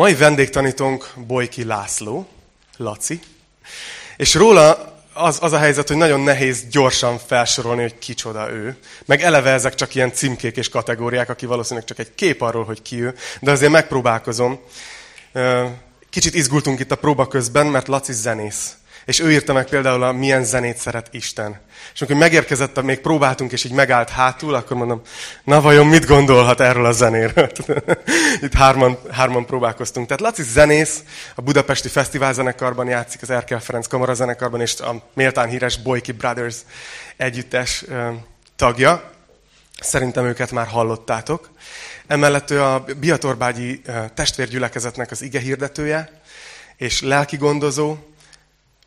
Mai vendégtanítónk Bojki László, Laci, és róla az, az a helyzet, hogy nagyon nehéz gyorsan felsorolni, hogy kicsoda ő. Meg eleve ezek csak ilyen címkék és kategóriák, aki valószínűleg csak egy kép arról, hogy ki ő, de azért megpróbálkozom. Kicsit izgultunk itt a próba közben, mert Laci zenész. És ő írta meg például a Milyen zenét szeret Isten. És amikor megérkezett, még próbáltunk, és így megállt hátul, akkor mondom, na vajon mit gondolhat erről a zenéről? Itt hárman, hárman próbálkoztunk. Tehát Laci zenész, a Budapesti Fesztivál zenekarban játszik, az Erkel Ferenc Kamara zenekarban, és a méltán híres Boyki Brothers együttes tagja. Szerintem őket már hallottátok. Emellett ő a Biatorbágyi testvérgyülekezetnek az ige hirdetője, és lelki gondozó,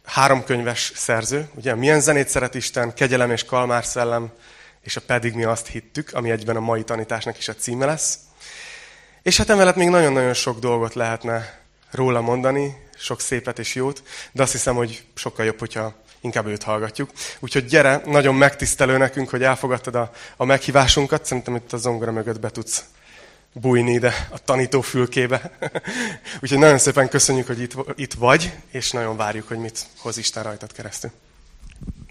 háromkönyves szerző, ugye milyen zenét szeret Isten, kegyelem és kalmár szellem, és a pedig mi azt hittük, ami egyben a mai tanításnak is a címe lesz. És hát emellett még nagyon-nagyon sok dolgot lehetne róla mondani, sok szépet és jót, de azt hiszem, hogy sokkal jobb, hogyha inkább őt hallgatjuk. Úgyhogy gyere, nagyon megtisztelő nekünk, hogy elfogadtad a, a meghívásunkat. Szerintem itt a zongora mögött be tudsz bújni ide a tanító fülkébe. Úgyhogy nagyon szépen köszönjük, hogy itt, itt vagy, és nagyon várjuk, hogy mit hoz Isten rajtad keresztül.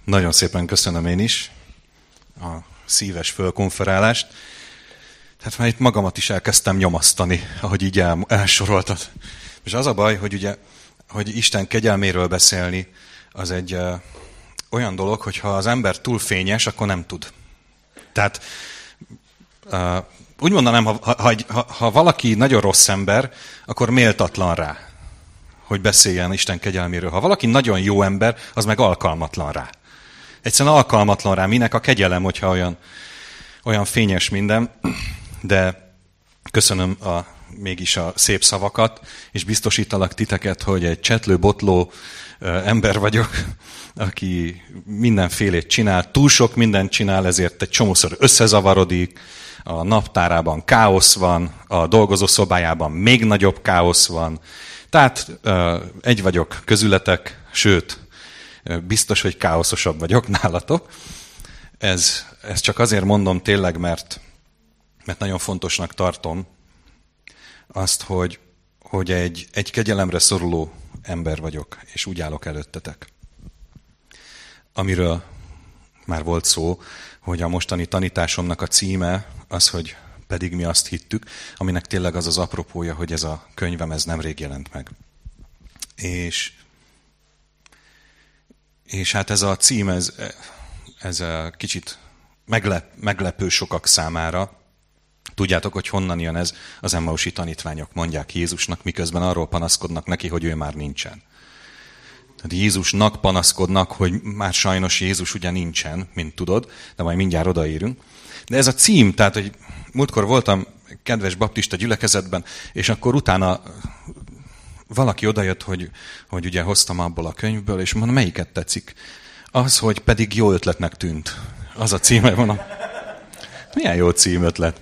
Nagyon szépen köszönöm én is a szíves fölkonferálást. Tehát már itt magamat is elkezdtem nyomasztani, ahogy így el, elsoroltad. És az a baj, hogy ugye, hogy Isten kegyelméről beszélni, az egy uh, olyan dolog, hogy ha az ember túl fényes, akkor nem tud. Tehát uh, úgy mondanám, ha, ha, ha, valaki nagyon rossz ember, akkor méltatlan rá, hogy beszéljen Isten kegyelméről. Ha valaki nagyon jó ember, az meg alkalmatlan rá. Egyszerűen alkalmatlan rá. Minek a kegyelem, hogyha olyan, olyan fényes minden, de köszönöm a, mégis a szép szavakat, és biztosítalak titeket, hogy egy csetlő, botló ember vagyok, aki mindenfélét csinál, túl sok mindent csinál, ezért egy csomószor összezavarodik, a naptárában káosz van, a dolgozó szobájában még nagyobb káosz van. Tehát egy vagyok közületek, sőt, biztos, hogy káoszosabb vagyok nálatok. Ez, ez csak azért mondom tényleg, mert, mert nagyon fontosnak tartom azt, hogy, hogy egy, egy kegyelemre szoruló ember vagyok, és úgy állok előttetek. Amiről már volt szó, hogy a mostani tanításomnak a címe az, hogy pedig mi azt hittük, aminek tényleg az az apropója, hogy ez a könyvem ez nemrég jelent meg. És, és hát ez a cím, ez, ez kicsit meglep, meglepő sokak számára. Tudjátok, hogy honnan jön ez? Az Emmausi tanítványok mondják Jézusnak, miközben arról panaszkodnak neki, hogy ő már nincsen. Tehát Jézusnak panaszkodnak, hogy már sajnos Jézus ugye nincsen, mint tudod, de majd mindjárt odaérünk. De ez a cím, tehát, hogy múltkor voltam kedves baptista gyülekezetben, és akkor utána valaki odajött, hogy, hogy ugye hoztam abból a könyvből, és mondom, melyiket tetszik? Az, hogy pedig jó ötletnek tűnt. Az a címe van. Milyen jó címötlet.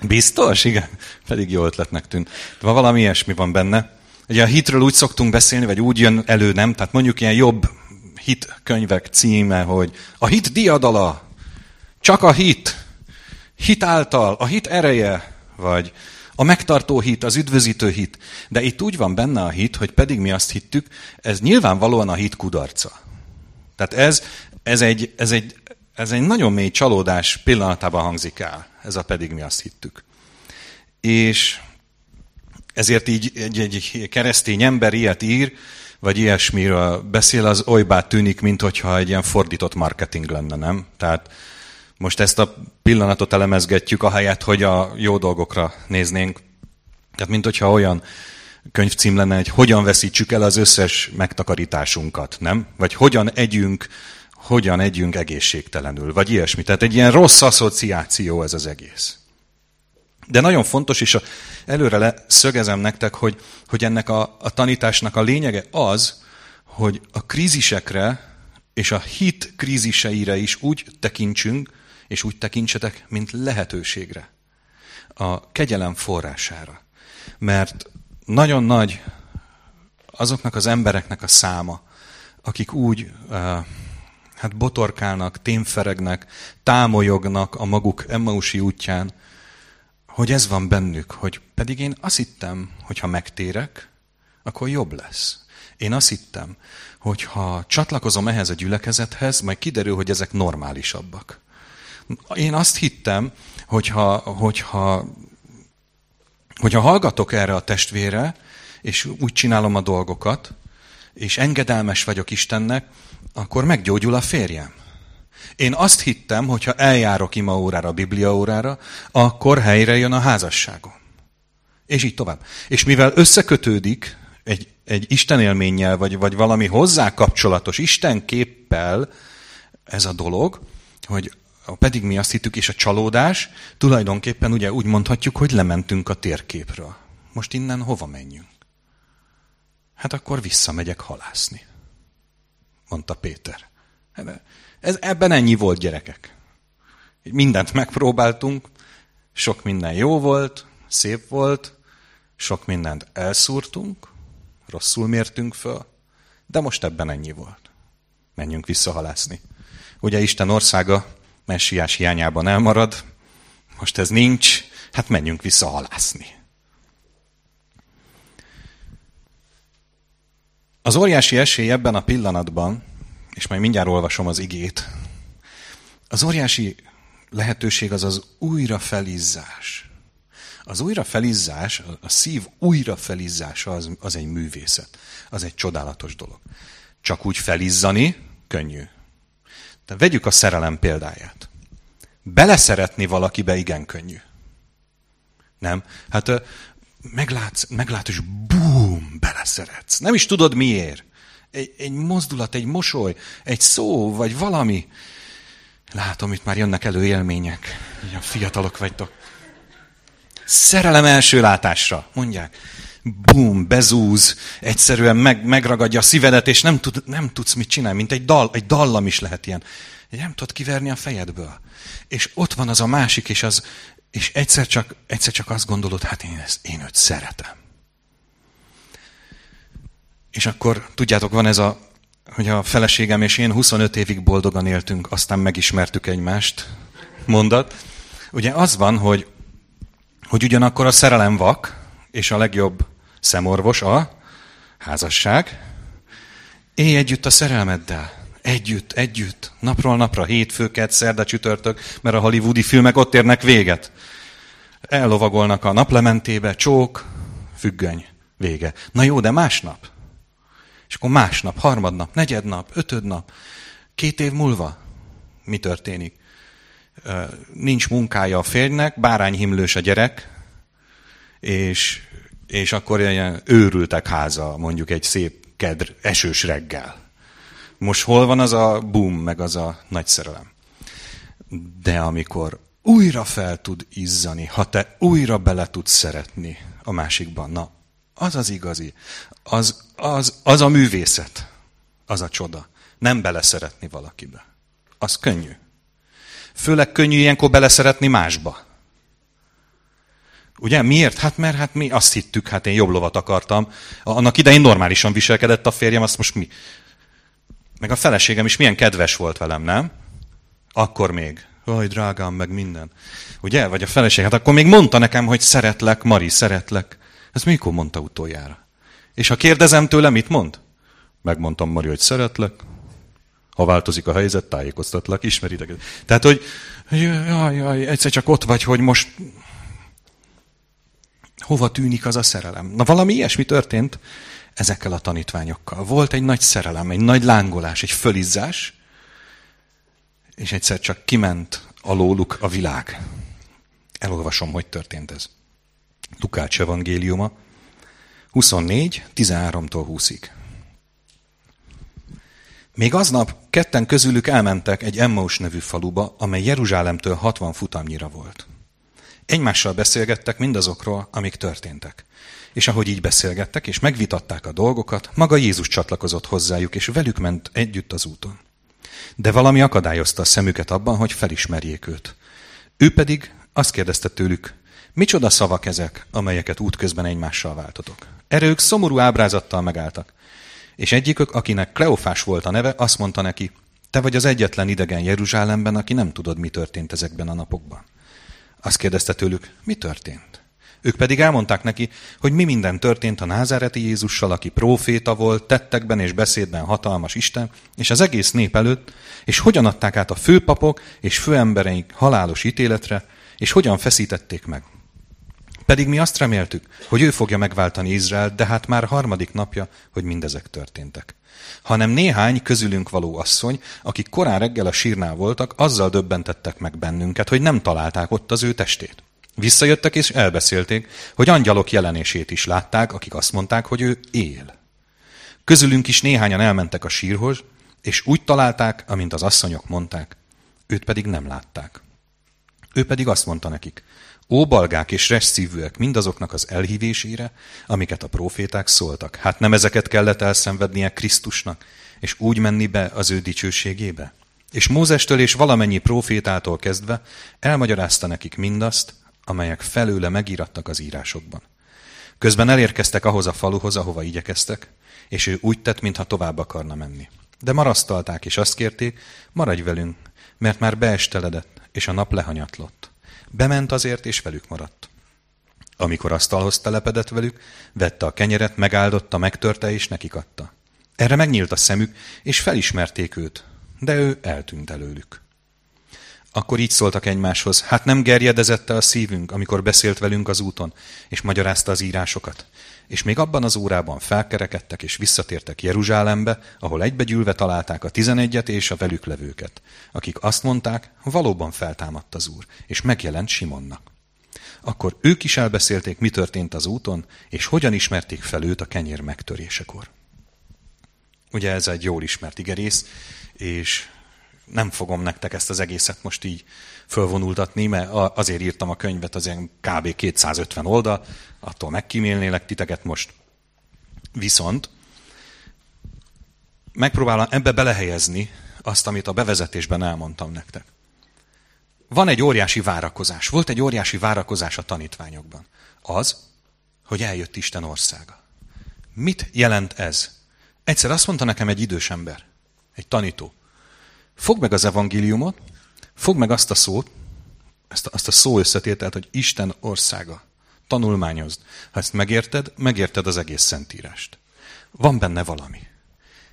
Biztos? Igen. Pedig jó ötletnek tűnt. De valami ilyesmi van benne. Ugye a hitről úgy szoktunk beszélni, vagy úgy jön elő, nem? Tehát mondjuk ilyen jobb hit könyvek címe, hogy a hit diadala, csak a hit, hit által, a hit ereje, vagy a megtartó hit, az üdvözítő hit. De itt úgy van benne a hit, hogy pedig mi azt hittük, ez nyilvánvalóan a hit kudarca. Tehát ez, ez, egy, ez, egy, ez egy nagyon mély csalódás pillanatában hangzik el. Ez a pedig mi azt hittük. És ezért így egy, egy keresztény ember ilyet ír, vagy ilyesmiről beszél, az olybá tűnik, mintha egy ilyen fordított marketing lenne, nem? Tehát most ezt a pillanatot elemezgetjük, ahelyett, hogy a jó dolgokra néznénk. Tehát, mint hogyha olyan könyvcím lenne, hogy hogyan veszítsük el az összes megtakarításunkat, nem? Vagy hogyan együnk, hogyan együnk egészségtelenül, vagy ilyesmi. Tehát egy ilyen rossz asszociáció ez az egész. De nagyon fontos, és előre leszögezem nektek, hogy, hogy ennek a, a tanításnak a lényege az, hogy a krízisekre és a hit kríziseire is úgy tekintsünk, és úgy tekintsetek, mint lehetőségre. A kegyelem forrására. Mert nagyon nagy azoknak az embereknek a száma, akik úgy hát botorkálnak, témferegnek, támolyognak a maguk Emmausi útján, hogy ez van bennük, hogy pedig én azt hittem, hogy ha megtérek, akkor jobb lesz. Én azt hittem, hogy ha csatlakozom ehhez a gyülekezethez, majd kiderül, hogy ezek normálisabbak. Én azt hittem, hogyha, hogyha, hogyha hallgatok erre a testvére, és úgy csinálom a dolgokat, és engedelmes vagyok Istennek, akkor meggyógyul a férjem. Én azt hittem, hogy ha eljárok ima órára, biblia órára, akkor helyre jön a házasságom. És így tovább. És mivel összekötődik egy, egy Isten élménnyel, vagy, vagy valami hozzá kapcsolatos Isten képpel ez a dolog, hogy pedig mi azt hittük, és a csalódás, tulajdonképpen ugye úgy mondhatjuk, hogy lementünk a térképről. Most innen hova menjünk? Hát akkor visszamegyek halászni, mondta Péter. Ez, ebben ennyi volt, gyerekek. Mindent megpróbáltunk, sok minden jó volt, szép volt, sok mindent elszúrtunk, rosszul mértünk föl, de most ebben ennyi volt. Menjünk visszahalászni. Ugye Isten országa messiás hiányában elmarad, most ez nincs, hát menjünk vissza halászni. Az óriási esély ebben a pillanatban, és majd mindjárt olvasom az igét, az óriási lehetőség az az újrafelizzás. Az újrafelizzás, a szív újrafelizzása az, az egy művészet. Az egy csodálatos dolog. Csak úgy felizzani, könnyű. De vegyük a szerelem példáját. Beleszeretni valakibe igen könnyű. Nem? Hát meglátsz, meglátsz, és búm, beleszeretsz. Nem is tudod miért. Egy, egy mozdulat, egy mosoly, egy szó, vagy valami. Látom, itt már jönnek elő élmények. Ilyen fiatalok vagytok. Szerelem első látásra, mondják. Bum, bezúz, egyszerűen meg, megragadja a szívedet, és nem, tud, nem tudsz mit csinálni, mint egy, dal, egy dallam is lehet ilyen. Nem tudod kiverni a fejedből. És ott van az a másik, és az, és egyszer csak, egyszer csak azt gondolod, hát én, ezt, én őt szeretem. És akkor, tudjátok, van ez a, hogy a feleségem és én 25 évig boldogan éltünk, aztán megismertük egymást mondat. Ugye az van, hogy, hogy ugyanakkor a szerelem vak, és a legjobb szemorvos a házasság. Élj együtt a szerelmeddel. Együtt, együtt, napról napra, hétfőket, szerda, csütörtök, mert a hollywoodi filmek ott érnek véget. Ellovagolnak a naplementébe, csók, függöny, vége. Na jó, de másnap? És akkor másnap, harmadnap, negyednap, ötödnap, két év múlva mi történik? Nincs munkája a férjnek, bárányhimlős a gyerek, és, és akkor ilyen őrültek háza, mondjuk egy szép kedr, esős reggel. Most hol van az a boom, meg az a nagy szerelem? De amikor újra fel tud izzani, ha te újra bele tudsz szeretni a másikban, na, az az igazi. Az, az, az a művészet. Az a csoda. Nem beleszeretni valakibe. Az könnyű. Főleg könnyű ilyenkor beleszeretni másba. Ugye? Miért? Hát mert hát mi azt hittük, hát én jobb lovat akartam. Annak idején normálisan viselkedett a férjem, azt most mi? Meg a feleségem is milyen kedves volt velem, nem? Akkor még. Oj, drágám, meg minden. Ugye? Vagy a feleség. Hát akkor még mondta nekem, hogy szeretlek, Mari, szeretlek. Ez mikor mondta utoljára? És ha kérdezem tőle, mit mond? Megmondtam, Mari, hogy szeretlek. Ha változik a helyzet, tájékoztatlak, ismeritek. Tehát, hogy jaj, jaj, egyszer csak ott vagy, hogy most hova tűnik az a szerelem. Na valami ilyesmi történt ezekkel a tanítványokkal. Volt egy nagy szerelem, egy nagy lángolás, egy fölizzás, és egyszer csak kiment alóluk a világ. Elolvasom, hogy történt ez. Lukács evangéliuma, 24, 13-tól 20-ig. Még aznap ketten közülük elmentek egy Emmaus nevű faluba, amely Jeruzsálemtől 60 futamnyira volt. Egymással beszélgettek mindazokról, amik történtek. És ahogy így beszélgettek és megvitatták a dolgokat, maga Jézus csatlakozott hozzájuk, és velük ment együtt az úton. De valami akadályozta a szemüket abban, hogy felismerjék őt. Ő pedig azt kérdezte tőlük, micsoda szavak ezek, amelyeket útközben egymással váltotok. Erre ők szomorú ábrázattal megálltak. És egyikük, akinek Kleofás volt a neve, azt mondta neki, te vagy az egyetlen idegen Jeruzsálemben, aki nem tudod, mi történt ezekben a napokban. Azt kérdezte tőlük, mi történt? Ők pedig elmondták neki, hogy mi minden történt a názáreti Jézussal, aki próféta volt, tettekben és beszédben hatalmas Isten, és az egész nép előtt, és hogyan adták át a főpapok és főembereink halálos ítéletre, és hogyan feszítették meg. Pedig mi azt reméltük, hogy ő fogja megváltani Izraelt, de hát már harmadik napja, hogy mindezek történtek. Hanem néhány közülünk való asszony, akik korán reggel a sírnál voltak, azzal döbbentettek meg bennünket, hogy nem találták ott az ő testét. Visszajöttek és elbeszélték, hogy angyalok jelenését is látták, akik azt mondták, hogy ő él. Közülünk is néhányan elmentek a sírhoz, és úgy találták, amint az asszonyok mondták, őt pedig nem látták. Ő pedig azt mondta nekik, Ó balgák és resszívűek mindazoknak az elhívésére, amiket a proféták szóltak. Hát nem ezeket kellett elszenvednie Krisztusnak, és úgy menni be az ő dicsőségébe? És Mózestől és valamennyi profétától kezdve elmagyarázta nekik mindazt, amelyek felőle megírattak az írásokban. Közben elérkeztek ahhoz a faluhoz, ahova igyekeztek, és ő úgy tett, mintha tovább akarna menni. De marasztalták, és azt kérték, maradj velünk, mert már beesteledett, és a nap lehanyatlott. Bement azért, és velük maradt. Amikor asztalhoz telepedett velük, vette a kenyeret, megáldotta, megtörte, és nekik adta. Erre megnyílt a szemük, és felismerték őt, de ő eltűnt előlük. Akkor így szóltak egymáshoz, hát nem gerjedezette a szívünk, amikor beszélt velünk az úton, és magyarázta az írásokat. És még abban az órában felkerekedtek és visszatértek Jeruzsálembe, ahol egybegyűlve találták a tizenegyet és a velük levőket, akik azt mondták, valóban feltámadt az Úr, és megjelent Simonnak. Akkor ők is elbeszélték, mi történt az úton, és hogyan ismerték fel őt a kenyér megtörésekor. Ugye ez egy jól ismert igerész, és nem fogom nektek ezt az egészet most így fölvonultatni, mert azért írtam a könyvet, az ilyen kb. 250 oldal, attól megkímélnélek titeket most. Viszont megpróbálom ebbe belehelyezni azt, amit a bevezetésben elmondtam nektek. Van egy óriási várakozás. Volt egy óriási várakozás a tanítványokban. Az, hogy eljött Isten országa. Mit jelent ez? Egyszer azt mondta nekem egy idős ember, egy tanító. Fogd meg az evangéliumot, fogd meg azt a szót, ezt azt a szó összetételt, hogy Isten országa. Tanulmányozd. Ha ezt megérted, megérted az egész szentírást. Van benne valami.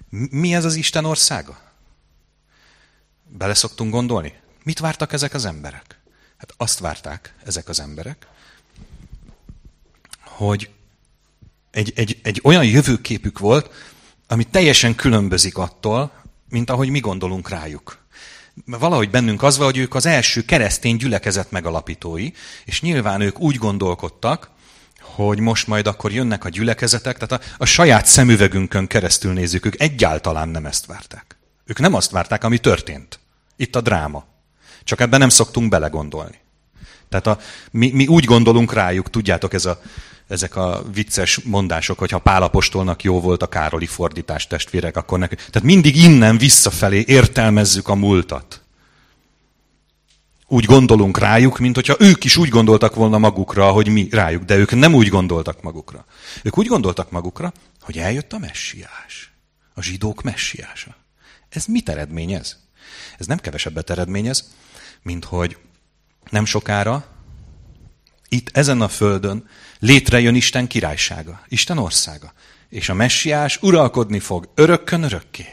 Mi ez az Isten országa? Bele szoktunk gondolni? Mit vártak ezek az emberek? Hát azt várták ezek az emberek, hogy egy, egy, egy olyan jövőképük volt, ami teljesen különbözik attól, mint ahogy mi gondolunk rájuk. Valahogy bennünk az van, hogy ők az első keresztény gyülekezet megalapítói, és nyilván ők úgy gondolkodtak, hogy most majd akkor jönnek a gyülekezetek, tehát a, a saját szemüvegünkön keresztül nézzük, ők egyáltalán nem ezt várták. Ők nem azt várták, ami történt. Itt a dráma. Csak ebben nem szoktunk belegondolni. Tehát a, mi, mi úgy gondolunk rájuk, tudjátok, ez a ezek a vicces mondások, hogy ha Pálapostolnak jó volt a Károli fordítás testvérek, akkor nekünk. Tehát mindig innen visszafelé értelmezzük a múltat. Úgy gondolunk rájuk, mint hogyha ők is úgy gondoltak volna magukra, hogy mi rájuk, de ők nem úgy gondoltak magukra. Ők úgy gondoltak magukra, hogy eljött a messiás. A zsidók messiása. Ez mit eredményez? Ez nem kevesebbet eredményez, mint hogy nem sokára itt ezen a földön létrejön Isten királysága, Isten országa. És a messiás uralkodni fog örökkön örökké.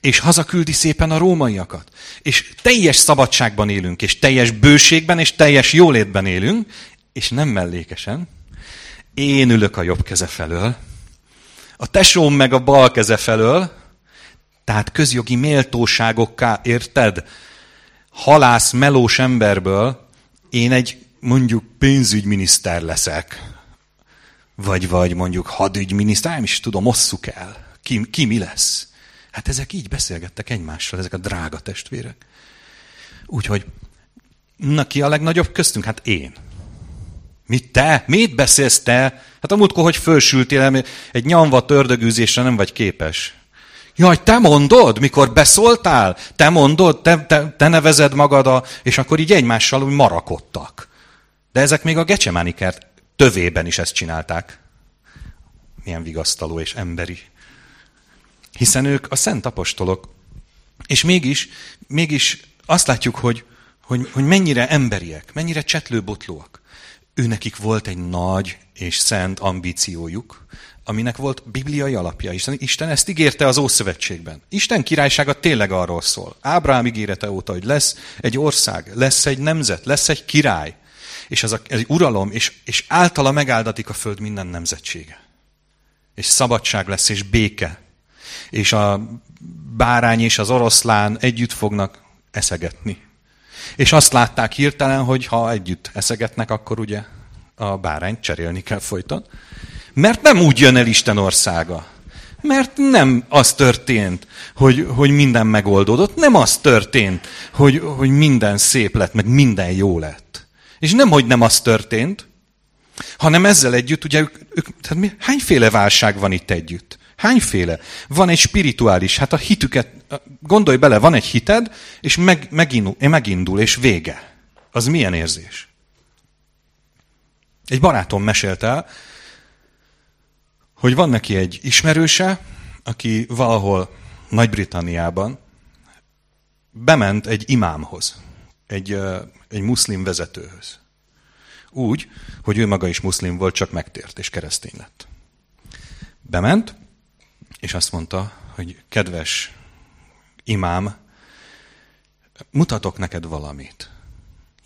És hazaküldi szépen a rómaiakat. És teljes szabadságban élünk, és teljes bőségben, és teljes jólétben élünk, és nem mellékesen. Én ülök a jobb keze felől, a tesóm meg a bal keze felől, tehát közjogi méltóságokká, érted? Halász, melós emberből én egy mondjuk pénzügyminiszter leszek, vagy, vagy mondjuk hadügyminiszter, nem is tudom, osszuk el. Ki, ki mi lesz? Hát ezek így beszélgettek egymással, ezek a drága testvérek. Úgyhogy, na ki a legnagyobb köztünk? Hát én. Mit te? Mit beszélsz te? Hát a múltkor, hogy fölsültél, egy nyomva tördögűzésre nem vagy képes. Jaj, te mondod, mikor beszóltál? Te mondod, te, te, te nevezed magad, a... és akkor így egymással úgy marakodtak. De ezek még a Gecsemáni kert tövében is ezt csinálták. Milyen vigasztaló és emberi. Hiszen ők a szent apostolok. És mégis, mégis azt látjuk, hogy, hogy, hogy mennyire emberiek, mennyire csetlőbotlóak. Ő nekik volt egy nagy és szent ambíciójuk, aminek volt bibliai alapja. Isten, Isten ezt ígérte az Ószövetségben. Isten királysága tényleg arról szól. Ábrám ígérete óta, hogy lesz egy ország, lesz egy nemzet, lesz egy király, és az a, egy uralom, és, és általa megáldatik a föld minden nemzetsége. És szabadság lesz, és béke. És a bárány és az oroszlán együtt fognak eszegetni. És azt látták hirtelen, hogy ha együtt eszegetnek, akkor ugye a bárányt cserélni kell folyton. Mert nem úgy jön el Isten országa. Mert nem az történt, hogy, hogy minden megoldódott. Nem az történt, hogy, hogy minden szép lett, meg minden jó lett. És nem, hogy nem az történt, hanem ezzel együtt, ugye, ők, tehát mi, hányféle válság van itt együtt? Hányféle? Van egy spirituális, hát a hitüket, gondolj bele, van egy hited, és meg, megindul, megindul, és vége. Az milyen érzés? Egy barátom mesélte el, hogy van neki egy ismerőse, aki valahol Nagy-Britanniában bement egy imámhoz, egy, egy muszlim vezetőhöz. Úgy, hogy ő maga is muszlim volt, csak megtért és keresztény lett. Bement, és azt mondta, hogy kedves imám, mutatok neked valamit.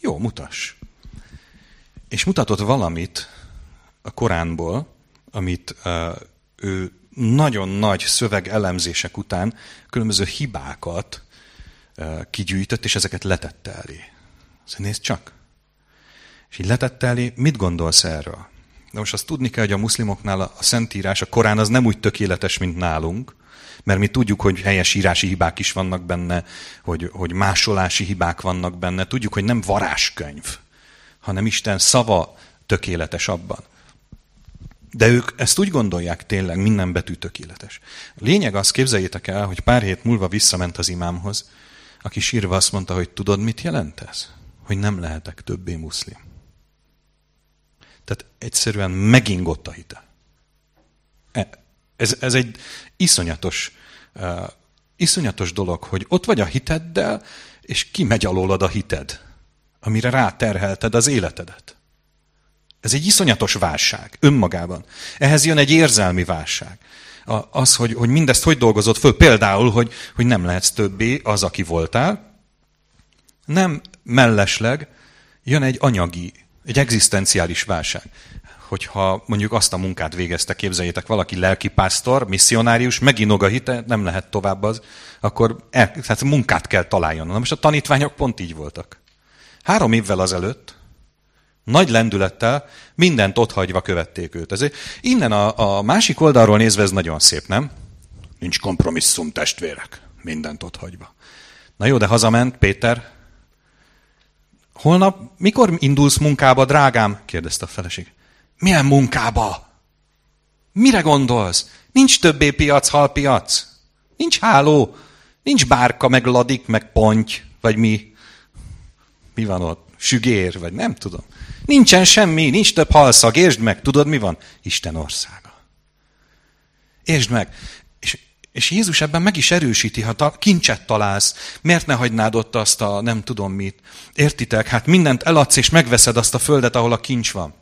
Jó, mutass. És mutatott valamit a Koránból, amit ő nagyon nagy szöveg elemzések után különböző hibákat uh, kigyűjtött, és ezeket letette elé. Szóval nézd csak. És így letette elé, mit gondolsz erről? De most azt tudni kell, hogy a muszlimoknál a Szentírás, a Korán az nem úgy tökéletes, mint nálunk, mert mi tudjuk, hogy helyes írási hibák is vannak benne, hogy, hogy másolási hibák vannak benne. Tudjuk, hogy nem varáskönyv, hanem Isten szava tökéletes abban. De ők ezt úgy gondolják tényleg, minden betű tökéletes. A lényeg az, képzeljétek el, hogy pár hét múlva visszament az imámhoz, aki sírva azt mondta, hogy tudod, mit jelent ez? Hogy nem lehetek többé muszlim. Tehát egyszerűen megingott a hite. E, ez, ez egy iszonyatos, uh, iszonyatos dolog, hogy ott vagy a hiteddel, és kimegy alólad a hited, amire ráterhelted az életedet. Ez egy iszonyatos válság önmagában. Ehhez jön egy érzelmi válság. Az, hogy, hogy mindezt hogy dolgozott föl, például, hogy, hogy nem lehetsz többé az, aki voltál, nem mellesleg jön egy anyagi egy egzisztenciális válság. Hogyha mondjuk azt a munkát végezte, képzeljétek, valaki lelkipásztor, misszionárius, meginog a hite, nem lehet tovább az, akkor el, tehát munkát kell találjon. Na most a tanítványok pont így voltak. Három évvel azelőtt nagy lendülettel mindent otthagyva követték őt. Ezért innen a, a másik oldalról nézve ez nagyon szép, nem? Nincs kompromisszum, testvérek. Mindent otthagyva. Na jó, de hazament Péter, Holnap, mikor indulsz munkába, drágám? kérdezte a feleség. Milyen munkába? Mire gondolsz? Nincs többé piac, halpiac. Nincs háló. Nincs bárka, meg ladik, meg ponty, vagy mi. Mi van ott? Sügér, vagy nem tudom. Nincsen semmi, nincs több halszag. Értsd meg, tudod mi van? Isten országa. Értsd meg. És Jézus ebben meg is erősíti, ha ta, kincset találsz, miért ne hagynád ott azt a nem tudom mit. Értitek? Hát mindent eladsz és megveszed azt a földet, ahol a kincs van.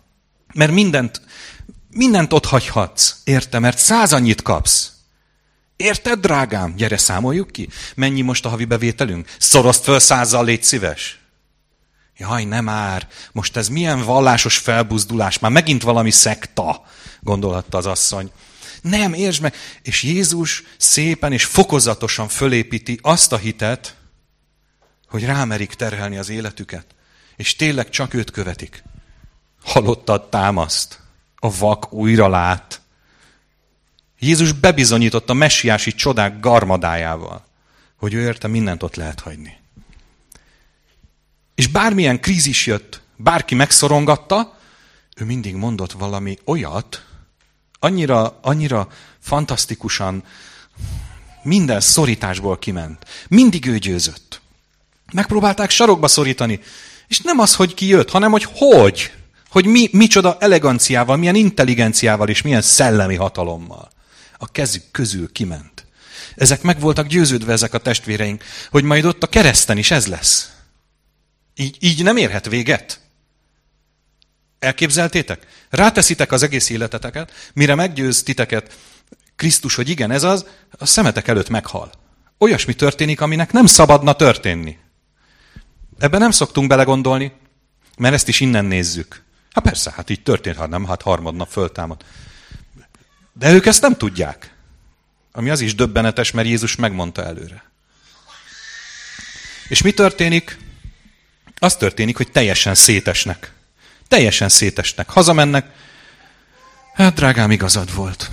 Mert mindent, mindent ott hagyhatsz, érte? Mert száz annyit kapsz. Érted, drágám? Gyere, számoljuk ki. Mennyi most a havi bevételünk? Szorozd föl százzal, légy szíves. Jaj, nem már. Most ez milyen vallásos felbuzdulás? Már megint valami szekta, gondolhatta az asszony. Nem, értsd meg. És Jézus szépen és fokozatosan fölépíti azt a hitet, hogy rámerik terhelni az életüket. És tényleg csak őt követik. Halottad támaszt. A vak újra lát. Jézus bebizonyította a messiási csodák garmadájával, hogy ő érte mindent ott lehet hagyni. És bármilyen krízis jött, bárki megszorongatta, ő mindig mondott valami olyat, annyira, annyira fantasztikusan minden szorításból kiment. Mindig ő győzött. Megpróbálták sarokba szorítani. És nem az, hogy ki jött, hanem hogy hogy. Hogy mi, micsoda eleganciával, milyen intelligenciával és milyen szellemi hatalommal. A kezük közül kiment. Ezek meg voltak győződve ezek a testvéreink, hogy majd ott a kereszten is ez lesz. Így, így nem érhet véget. Elképzeltétek? Ráteszitek az egész életeteket, mire meggyőz titeket Krisztus, hogy igen, ez az, a szemetek előtt meghal. Olyasmi történik, aminek nem szabadna történni. Ebben nem szoktunk belegondolni, mert ezt is innen nézzük. Hát persze, hát így történt, ha nem, hát harmadnap föltámad. De ők ezt nem tudják. Ami az is döbbenetes, mert Jézus megmondta előre. És mi történik? Az történik, hogy teljesen szétesnek. Teljesen szétesnek. Hazamennek. Hát, drágám, igazad volt.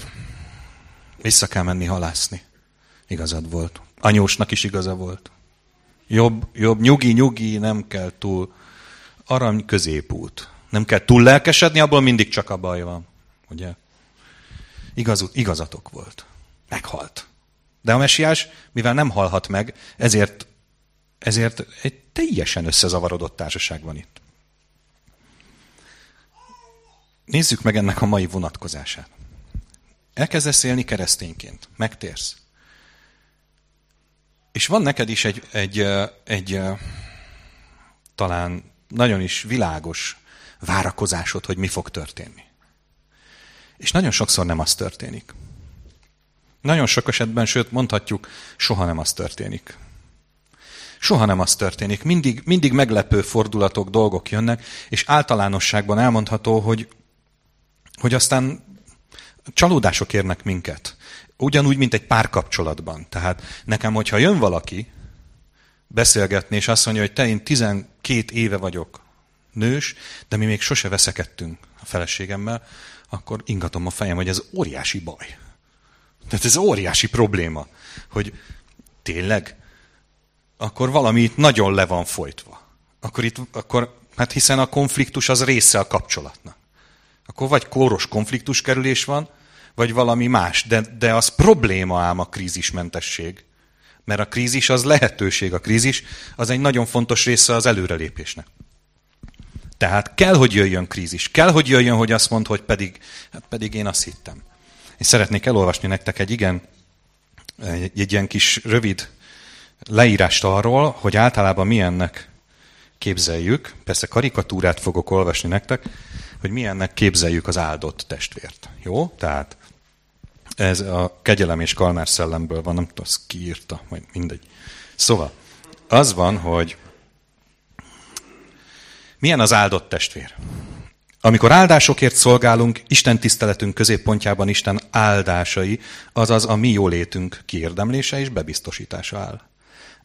Vissza kell menni halászni. Igazad volt. Anyósnak is igaza volt. Jobb, jobb, nyugi, nyugi, nem kell túl. Arany középút. Nem kell túl lelkesedni, abból mindig csak a baj van. Ugye? Igaz, igazatok volt. Meghalt. De a mesiás, mivel nem halhat meg, ezért, ezért egy teljesen összezavarodott társaság van itt. Nézzük meg ennek a mai vonatkozását. Elkezdesz élni keresztényként, megtérsz. És van neked is egy, egy, egy, talán nagyon is világos várakozásod, hogy mi fog történni. És nagyon sokszor nem az történik. Nagyon sok esetben, sőt mondhatjuk, soha nem az történik. Soha nem az történik. Mindig, mindig meglepő fordulatok, dolgok jönnek, és általánosságban elmondható, hogy, hogy aztán csalódások érnek minket. Ugyanúgy, mint egy párkapcsolatban. Tehát nekem, hogyha jön valaki beszélgetni, és azt mondja, hogy te én 12 éve vagyok nős, de mi még sose veszekedtünk a feleségemmel, akkor ingatom a fejem, hogy ez óriási baj. Tehát ez óriási probléma, hogy tényleg, akkor valami itt nagyon le van folytva. Akkor itt, akkor, hát hiszen a konfliktus az része a kapcsolatnak. Akkor vagy kóros konfliktuskerülés van, vagy valami más, de, de az probléma ám a krízismentesség. Mert a krízis az lehetőség, a krízis az egy nagyon fontos része az előrelépésnek. Tehát kell, hogy jöjjön krízis. Kell, hogy jöjjön, hogy azt mond, hogy pedig, hát pedig én azt hittem. És szeretnék elolvasni nektek egy igen, egy, egy ilyen kis rövid leírást arról, hogy általában milyennek képzeljük, persze karikatúrát fogok olvasni nektek, hogy milyennek képzeljük az áldott testvért. Jó? Tehát ez a kegyelem és kalmár szellemből van, nem tudom, azt kiírta, majd mindegy. Szóval, az van, hogy milyen az áldott testvér? Amikor áldásokért szolgálunk, Isten tiszteletünk középpontjában Isten áldásai, azaz a mi jólétünk kiérdemlése és bebiztosítása áll.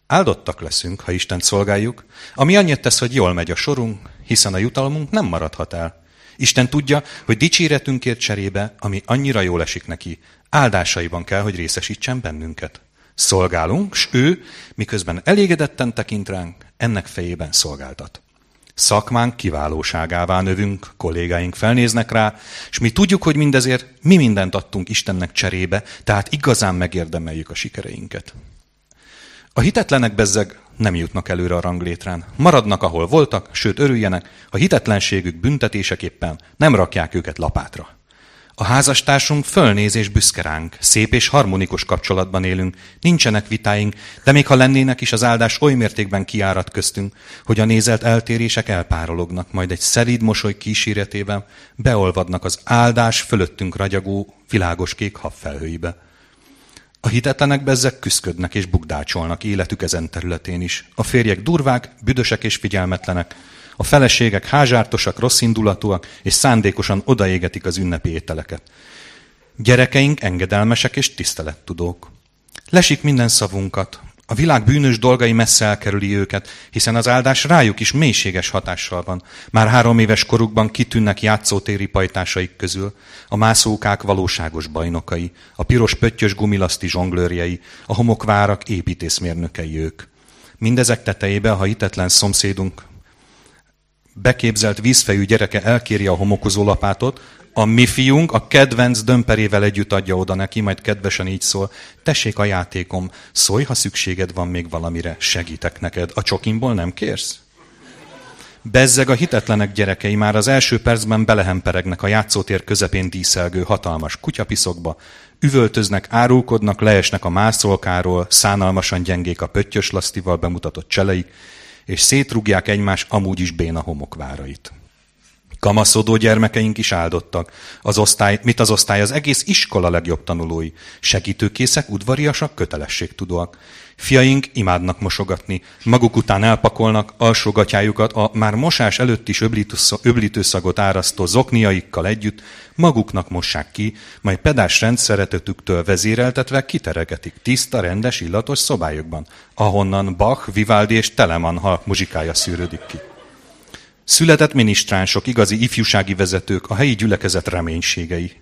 Áldottak leszünk, ha Isten szolgáljuk, ami annyit tesz, hogy jól megy a sorunk, hiszen a jutalmunk nem maradhat el. Isten tudja, hogy dicséretünkért cserébe, ami annyira jól esik neki, áldásaiban kell, hogy részesítsen bennünket. Szolgálunk, s ő, miközben elégedetten tekint ránk, ennek fejében szolgáltat. Szakmánk kiválóságává növünk, kollégáink felnéznek rá, és mi tudjuk, hogy mindezért mi mindent adtunk Istennek cserébe, tehát igazán megérdemeljük a sikereinket. A hitetlenek bezzeg nem jutnak előre a ranglétrán. Maradnak, ahol voltak, sőt örüljenek, a hitetlenségük büntetéseképpen nem rakják őket lapátra. A házastársunk fölnéz és büszke ránk, szép és harmonikus kapcsolatban élünk, nincsenek vitáink, de még ha lennének is az áldás oly mértékben kiárat köztünk, hogy a nézelt eltérések elpárolognak, majd egy szerid mosoly kíséretében beolvadnak az áldás fölöttünk ragyagó, világos kék habfelhőibe. A hitetlenek bezzek küszködnek és bukdácsolnak életük ezen területén is. A férjek durvák, büdösek és figyelmetlenek, a feleségek házsártosak, rosszindulatúak, és szándékosan odaégetik az ünnepi ételeket. Gyerekeink engedelmesek és tisztelettudók. Lesik minden szavunkat. A világ bűnös dolgai messze elkerüli őket, hiszen az áldás rájuk is mélységes hatással van. Már három éves korukban kitűnnek játszótéri pajtásaik közül, a mászókák valóságos bajnokai, a piros pöttyös gumilaszti zsonglőrjei, a homokvárak építészmérnökei ők. Mindezek tetejébe, ha hitetlen szomszédunk beképzelt vízfejű gyereke elkéri a homokozó lapátot, a mi fiunk a kedvenc dömperével együtt adja oda neki, majd kedvesen így szól, tessék a játékom, szólj, ha szükséged van még valamire, segítek neked. A csokimból nem kérsz? Bezzeg a hitetlenek gyerekei már az első percben belehemperegnek a játszótér közepén díszelgő hatalmas kutyapiszokba, üvöltöznek, árulkodnak, leesnek a mászolkáról, szánalmasan gyengék a pöttyös lasztival bemutatott cseleik, és szétrugják egymás amúgy is béna homokvárait. Kamaszodó gyermekeink is áldottak. Az osztály, mit az osztály? Az egész iskola legjobb tanulói. Segítőkészek, udvariasak, kötelességtudóak. Fiaink imádnak mosogatni, maguk után elpakolnak alsógatyájukat a már mosás előtt is öblítőszagot árasztó zokniaikkal együtt, maguknak mossák ki, majd pedás rendszeretetüktől vezéreltetve kiteregetik tiszta, rendes, illatos szobájukban, ahonnan Bach, Vivaldi és Telemann muzsikája szűrődik ki. Született minisztránsok, igazi ifjúsági vezetők, a helyi gyülekezet reménységei.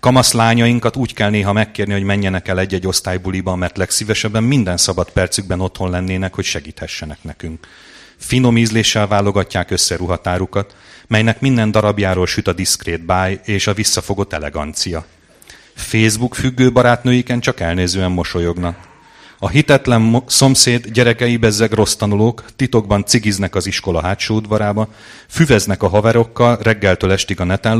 Kamasz lányainkat úgy kell néha megkérni, hogy menjenek el egy-egy osztálybuliban, mert legszívesebben minden szabad percükben otthon lennének, hogy segíthessenek nekünk. Finom ízléssel válogatják össze ruhatárukat, melynek minden darabjáról süt a diszkrét báj és a visszafogott elegancia. Facebook függő barátnőiken csak elnézően mosolyognak. A hitetlen szomszéd gyerekei bezzeg rossz tanulók, titokban cigiznek az iskola hátsó udvarába, füveznek a haverokkal, reggeltől estig a neten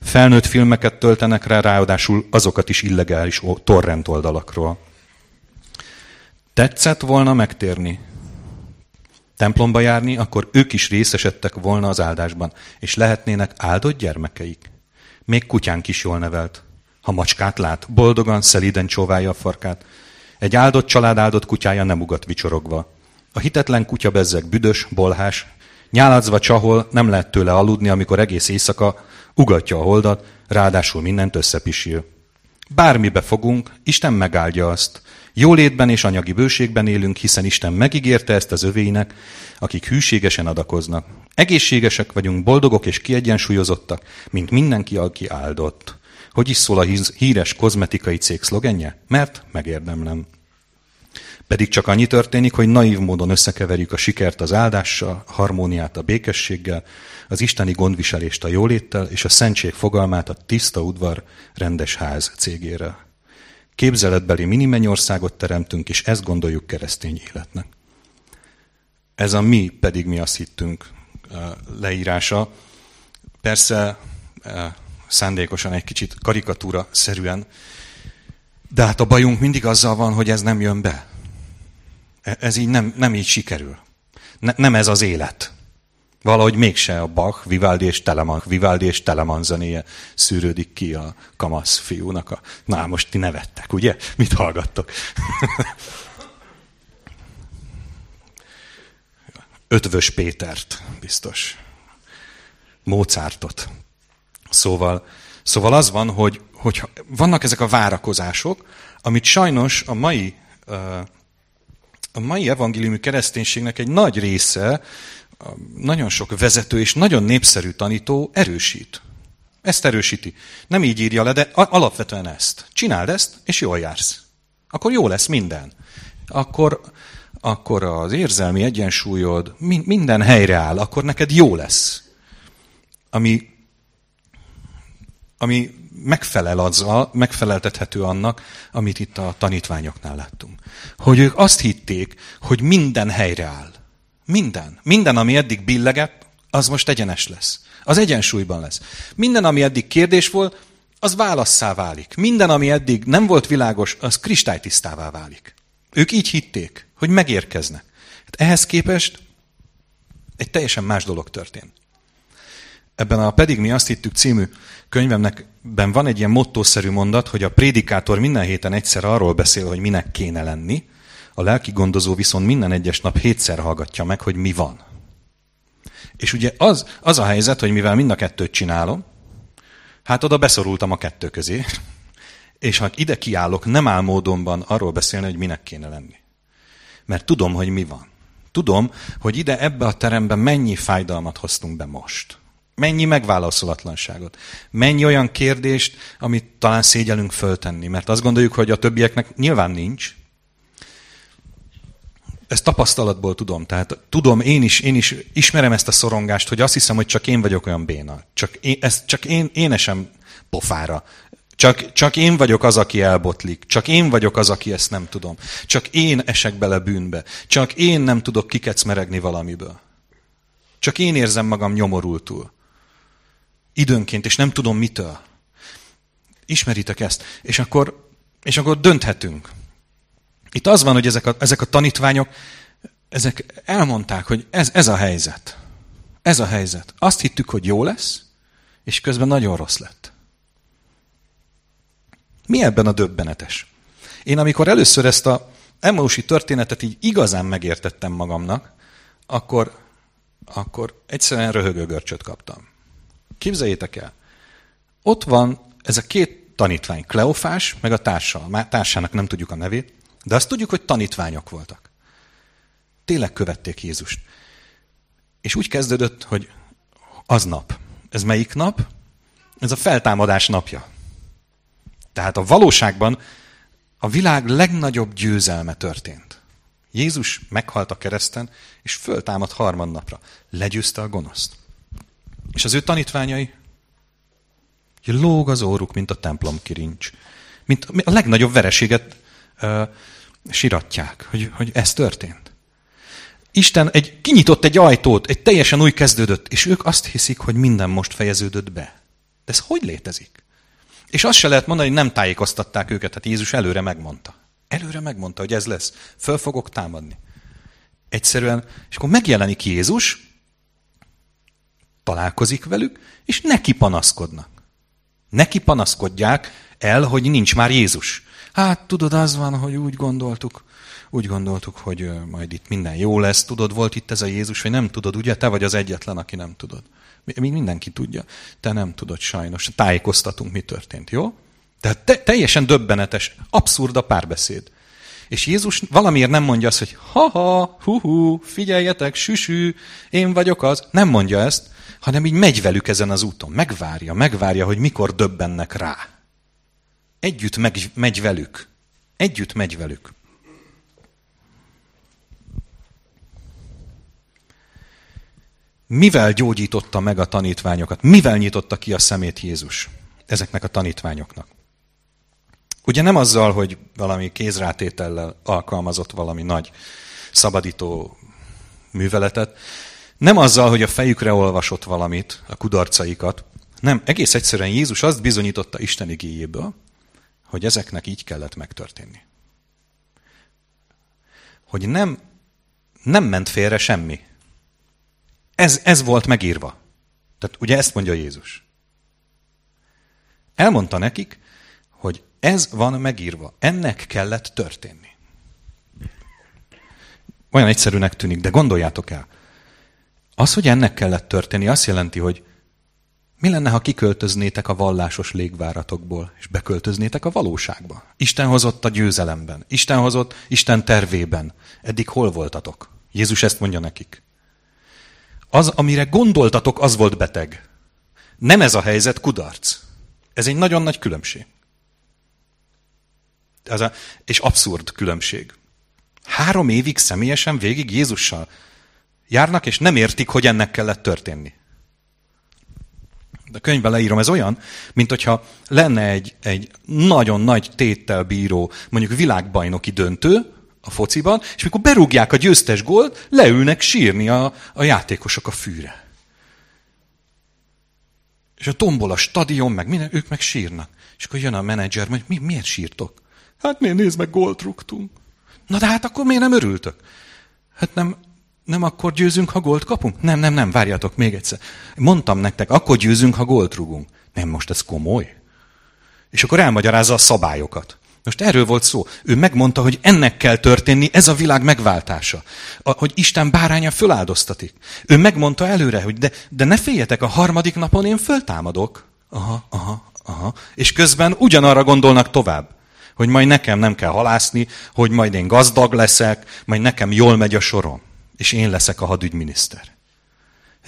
felnőtt filmeket töltenek rá, ráadásul azokat is illegális torrent oldalakról. Tetszett volna megtérni? Templomba járni, akkor ők is részesedtek volna az áldásban, és lehetnének áldott gyermekeik. Még kutyánk is jól nevelt. Ha macskát lát, boldogan, szelíden csóválja a farkát, egy áldott család áldott kutyája nem ugat vicsorogva. A hitetlen kutya bezzeg büdös, bolhás, nyáladzva csahol, nem lehet tőle aludni, amikor egész éjszaka ugatja a holdat, ráadásul mindent összepisil. Bármibe fogunk, Isten megáldja azt. Jólétben és anyagi bőségben élünk, hiszen Isten megígérte ezt az övéinek, akik hűségesen adakoznak. Egészségesek vagyunk, boldogok és kiegyensúlyozottak, mint mindenki, aki áldott. Hogy is szól a híres kozmetikai cég szlogenje? Mert megérdemlem. Pedig csak annyi történik, hogy naív módon összekeverjük a sikert az áldással, a harmóniát a békességgel, az isteni gondviselést a jóléttel, és a szentség fogalmát a tiszta udvar rendes ház cégére. Képzeletbeli minimennyországot teremtünk, és ezt gondoljuk keresztény életnek. Ez a mi pedig mi azt hittünk leírása. Persze szándékosan egy kicsit karikatúra szerűen. De hát a bajunk mindig azzal van, hogy ez nem jön be. E, ez így nem, nem így sikerül. Ne, nem ez az élet. Valahogy mégse a Bach, Vivaldi és Telemann, Vivaldi és Telemann zenéje szűrődik ki a kamasz fiúnak. A... Na, most ti nevettek, ugye? Mit hallgattok? Ötvös Pétert, biztos. Mozartot. Szóval, szóval az van, hogy, hogy vannak ezek a várakozások, amit sajnos a mai, a mai evangéliumi kereszténységnek egy nagy része, nagyon sok vezető és nagyon népszerű tanító erősít. Ezt erősíti. Nem így írja le, de alapvetően ezt. Csináld ezt, és jól jársz. Akkor jó lesz minden. Akkor, akkor az érzelmi egyensúlyod minden helyre áll, akkor neked jó lesz. Ami ami megfelel azzal, megfeleltethető annak, amit itt a tanítványoknál láttunk. Hogy ők azt hitték, hogy minden helyre áll. Minden. Minden, ami eddig billegett, az most egyenes lesz. Az egyensúlyban lesz. Minden, ami eddig kérdés volt, az válasszá válik. Minden, ami eddig nem volt világos, az kristálytisztává válik. Ők így hitték, hogy megérkeznek. Hát ehhez képest egy teljesen más dolog történt. Ebben a Pedig mi azt hittük című könyvemnek ben van egy ilyen mottószerű mondat, hogy a prédikátor minden héten egyszer arról beszél, hogy minek kéne lenni, a lelki gondozó viszont minden egyes nap hétszer hallgatja meg, hogy mi van. És ugye az, az a helyzet, hogy mivel mind a kettőt csinálom, hát oda beszorultam a kettő közé, és ha ide kiállok, nem áll módonban arról beszélni, hogy minek kéne lenni. Mert tudom, hogy mi van. Tudom, hogy ide ebbe a terembe mennyi fájdalmat hoztunk be most. Mennyi megválaszolatlanságot. Mennyi olyan kérdést, amit talán szégyelünk föltenni, mert azt gondoljuk, hogy a többieknek nyilván nincs. Ezt tapasztalatból tudom. Tehát tudom, én is, én is ismerem ezt a szorongást, hogy azt hiszem, hogy csak én vagyok olyan béna. Csak én, ezt csak én, én esem pofára. Csak, csak én vagyok az, aki elbotlik. Csak én vagyok az, aki ezt nem tudom. Csak én esek bele bűnbe. Csak én nem tudok kikecmeregni valamiből. Csak én érzem magam nyomorultul időnként, és nem tudom mitől. Ismeritek ezt. És akkor, és akkor dönthetünk. Itt az van, hogy ezek a, ezek a tanítványok ezek elmondták, hogy ez, ez a helyzet. Ez a helyzet. Azt hittük, hogy jó lesz, és közben nagyon rossz lett. Mi ebben a döbbenetes? Én amikor először ezt a Emmausi történetet így igazán megértettem magamnak, akkor, akkor egyszerűen röhögő görcsöt kaptam. Képzeljétek el, ott van ez a két tanítvány, Kleofás, meg a társa. Társának nem tudjuk a nevét, de azt tudjuk, hogy tanítványok voltak. Tényleg követték Jézust. És úgy kezdődött, hogy az nap. Ez melyik nap? Ez a feltámadás napja. Tehát a valóságban a világ legnagyobb győzelme történt. Jézus meghalt a kereszten, és föltámad harmadnapra. Legyőzte a gonoszt. És az ő tanítványai lóg az óruk, mint a templom kirincs. Mint a legnagyobb vereséget uh, siratják, hogy, hogy ez történt. Isten egy, kinyitott egy ajtót, egy teljesen új kezdődött, és ők azt hiszik, hogy minden most fejeződött be. De ez hogy létezik? És azt se lehet mondani, hogy nem tájékoztatták őket, hát Jézus előre megmondta. Előre megmondta, hogy ez lesz. Föl fogok támadni. Egyszerűen, és akkor megjelenik Jézus, találkozik velük, és neki panaszkodnak. Neki panaszkodják el, hogy nincs már Jézus. Hát tudod, az van, hogy úgy gondoltuk, úgy gondoltuk, hogy majd itt minden jó lesz. Tudod, volt itt ez a Jézus, vagy nem tudod, ugye? Te vagy az egyetlen, aki nem tudod. Mi mindenki tudja. Te nem tudod sajnos. Tájékoztatunk, mi történt, jó? Tehát te, teljesen döbbenetes, abszurd a párbeszéd. És Jézus valamiért nem mondja azt, hogy ha-ha, hu-hu, figyeljetek, süsű, én vagyok az. Nem mondja ezt, hanem így megy velük ezen az úton. Megvárja, megvárja, hogy mikor döbbennek rá. Együtt megy, megy velük. Együtt megy velük. Mivel gyógyította meg a tanítványokat? Mivel nyitotta ki a szemét Jézus ezeknek a tanítványoknak? Ugye nem azzal, hogy valami kézrátétellel alkalmazott valami nagy szabadító műveletet, nem azzal, hogy a fejükre olvasott valamit, a kudarcaikat, nem, egész egyszerűen Jézus azt bizonyította Isten igéjéből, hogy ezeknek így kellett megtörténni. Hogy nem, nem ment félre semmi. Ez, ez volt megírva. Tehát ugye ezt mondja Jézus. Elmondta nekik, hogy ez van megírva. Ennek kellett történni. Olyan egyszerűnek tűnik, de gondoljátok el. Az, hogy ennek kellett történni, azt jelenti, hogy mi lenne, ha kiköltöznétek a vallásos légváratokból, és beköltöznétek a valóságba? Isten hozott a győzelemben. Isten hozott Isten tervében. Eddig hol voltatok? Jézus ezt mondja nekik. Az, amire gondoltatok, az volt beteg. Nem ez a helyzet kudarc. Ez egy nagyon nagy különbség. Ez a, és abszurd különbség. Három évig személyesen végig Jézussal járnak, és nem értik, hogy ennek kellett történni. De könyvben leírom, ez olyan, mint hogyha lenne egy, egy nagyon nagy téttel bíró, mondjuk világbajnoki döntő a fociban, és mikor berúgják a győztes gólt, leülnek sírni a, a játékosok a fűre. És a tombol a stadion, meg minden, ők meg sírnak. És akkor jön a menedzser, hogy mi, miért sírtok? Hát miért nézd meg, gólt rúgtunk. Na de hát akkor miért nem örültök? Hát nem, nem akkor győzünk, ha gólt kapunk? Nem, nem, nem, várjatok még egyszer. Mondtam nektek, akkor győzünk, ha gólt rugunk. Nem, most ez komoly. És akkor elmagyarázza a szabályokat. Most erről volt szó. Ő megmondta, hogy ennek kell történni, ez a világ megváltása. A, hogy Isten báránya föláldoztatik. Ő megmondta előre, hogy de, de ne féljetek, a harmadik napon én föltámadok. Aha, aha, aha. És közben ugyanarra gondolnak tovább. Hogy majd nekem nem kell halászni, hogy majd én gazdag leszek, majd nekem jól megy a sorom és én leszek a hadügyminiszter.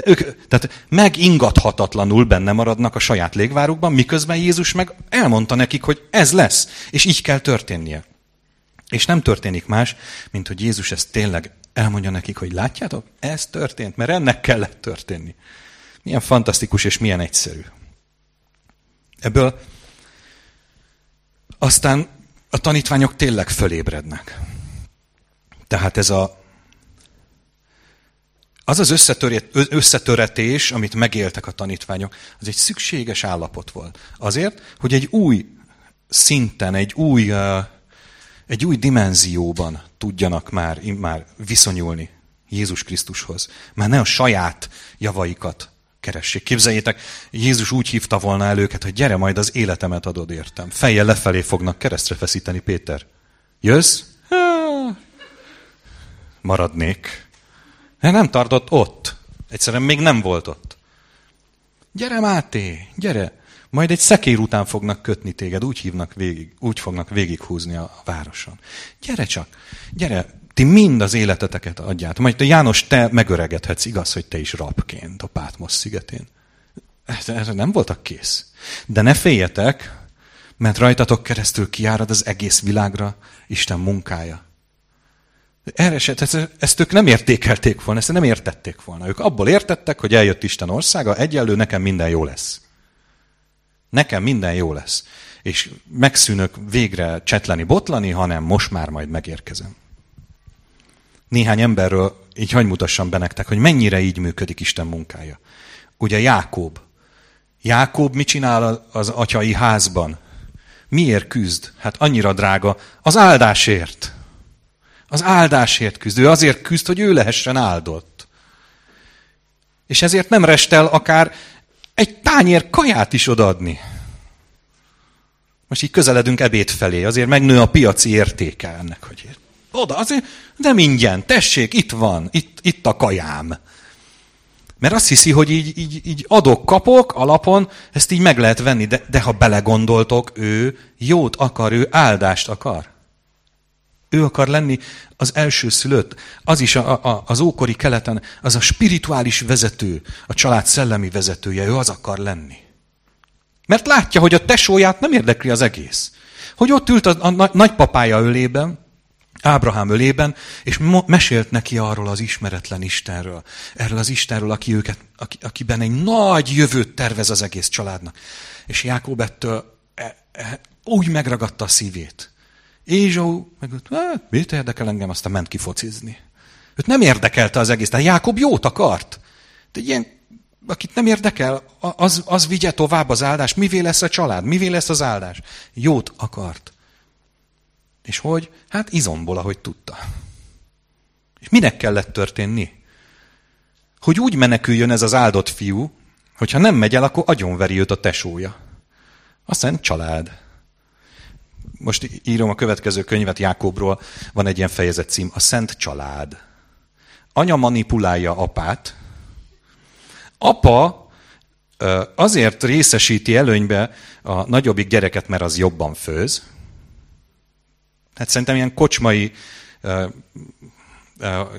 Ők, tehát megingathatatlanul benne maradnak a saját légvárukban, miközben Jézus meg elmondta nekik, hogy ez lesz, és így kell történnie. És nem történik más, mint hogy Jézus ezt tényleg elmondja nekik, hogy látjátok, ez történt, mert ennek kellett történni. Milyen fantasztikus és milyen egyszerű. Ebből aztán a tanítványok tényleg fölébrednek. Tehát ez a az az összetöretés, amit megéltek a tanítványok, az egy szükséges állapot volt. Azért, hogy egy új szinten, egy új, egy új dimenzióban tudjanak már, már viszonyulni Jézus Krisztushoz. Már ne a saját javaikat keressék. Képzeljétek, Jézus úgy hívta volna el őket, hogy gyere, majd az életemet adod értem. Fejjel lefelé fognak keresztre feszíteni, Péter. Jössz? Maradnék. De nem tartott ott. Egyszerűen még nem volt ott. Gyere, Máté, gyere. Majd egy szekér után fognak kötni téged, úgy hívnak végig, úgy fognak végighúzni a városon. Gyere csak, gyere, ti mind az életeteket adját. Majd te János, te megöregedhetsz, igaz, hogy te is rabként a Pátmos szigetén. Erre nem voltak kész. De ne féljetek, mert rajtatok keresztül kiárad az egész világra Isten munkája. Erre se, ezt, ezt ők nem értékelték volna, ezt nem értették volna. Ők abból értettek, hogy eljött Isten országa, egyelő nekem minden jó lesz. Nekem minden jó lesz. És megszűnök végre csetleni, botlani, hanem most már majd megérkezem. Néhány emberről így hagy mutassam be nektek, hogy mennyire így működik Isten munkája. Ugye Jákob. Jákob mit csinál az atyai házban? Miért küzd? Hát annyira drága. Az áldásért. Az áldásért küzd. Ő azért küzd, hogy ő lehessen áldott. És ezért nem restel akár egy tányér kaját is odaadni. Most így közeledünk ebéd felé, azért megnő a piaci értéke ennek, hogy oda, azért nem ingyen, tessék, itt van, itt, itt a kajám. Mert azt hiszi, hogy így, így, így adok, kapok alapon, ezt így meg lehet venni, de, de ha belegondoltok, ő jót akar, ő áldást akar. Ő akar lenni az első szülött. Az is a, a, az ókori keleten, az a spirituális vezető, a család szellemi vezetője, ő az akar lenni. Mert látja, hogy a tesóját nem érdekli az egész. Hogy ott ült a, a nagypapája ölében, Ábrahám ölében, és mesélt neki arról az ismeretlen Istenről. Erről az Istenről, aki őket, aki, akiben egy nagy jövőt tervez az egész családnak. És Jákob ettől e, e, úgy megragadta a szívét. Ézsó, meg hát, mit érdekel engem, aztán ment kifocizni. Őt nem érdekelte az egész, tehát Jákob jót akart. De ilyen, akit nem érdekel, az, az vigye tovább az áldást. Mivé lesz a család? Mivé lesz az áldás? Jót akart. És hogy? Hát izomból, ahogy tudta. És minek kellett történni? Hogy úgy meneküljön ez az áldott fiú, hogyha nem megy el, akkor agyonveri őt a tesója. A szent család. Most írom a következő könyvet Jákobról, van egy ilyen fejezet cím, a szent család. Anya manipulálja apát. Apa azért részesíti előnybe a nagyobbik gyereket, mert az jobban főz, Hát szerintem ilyen kocsmai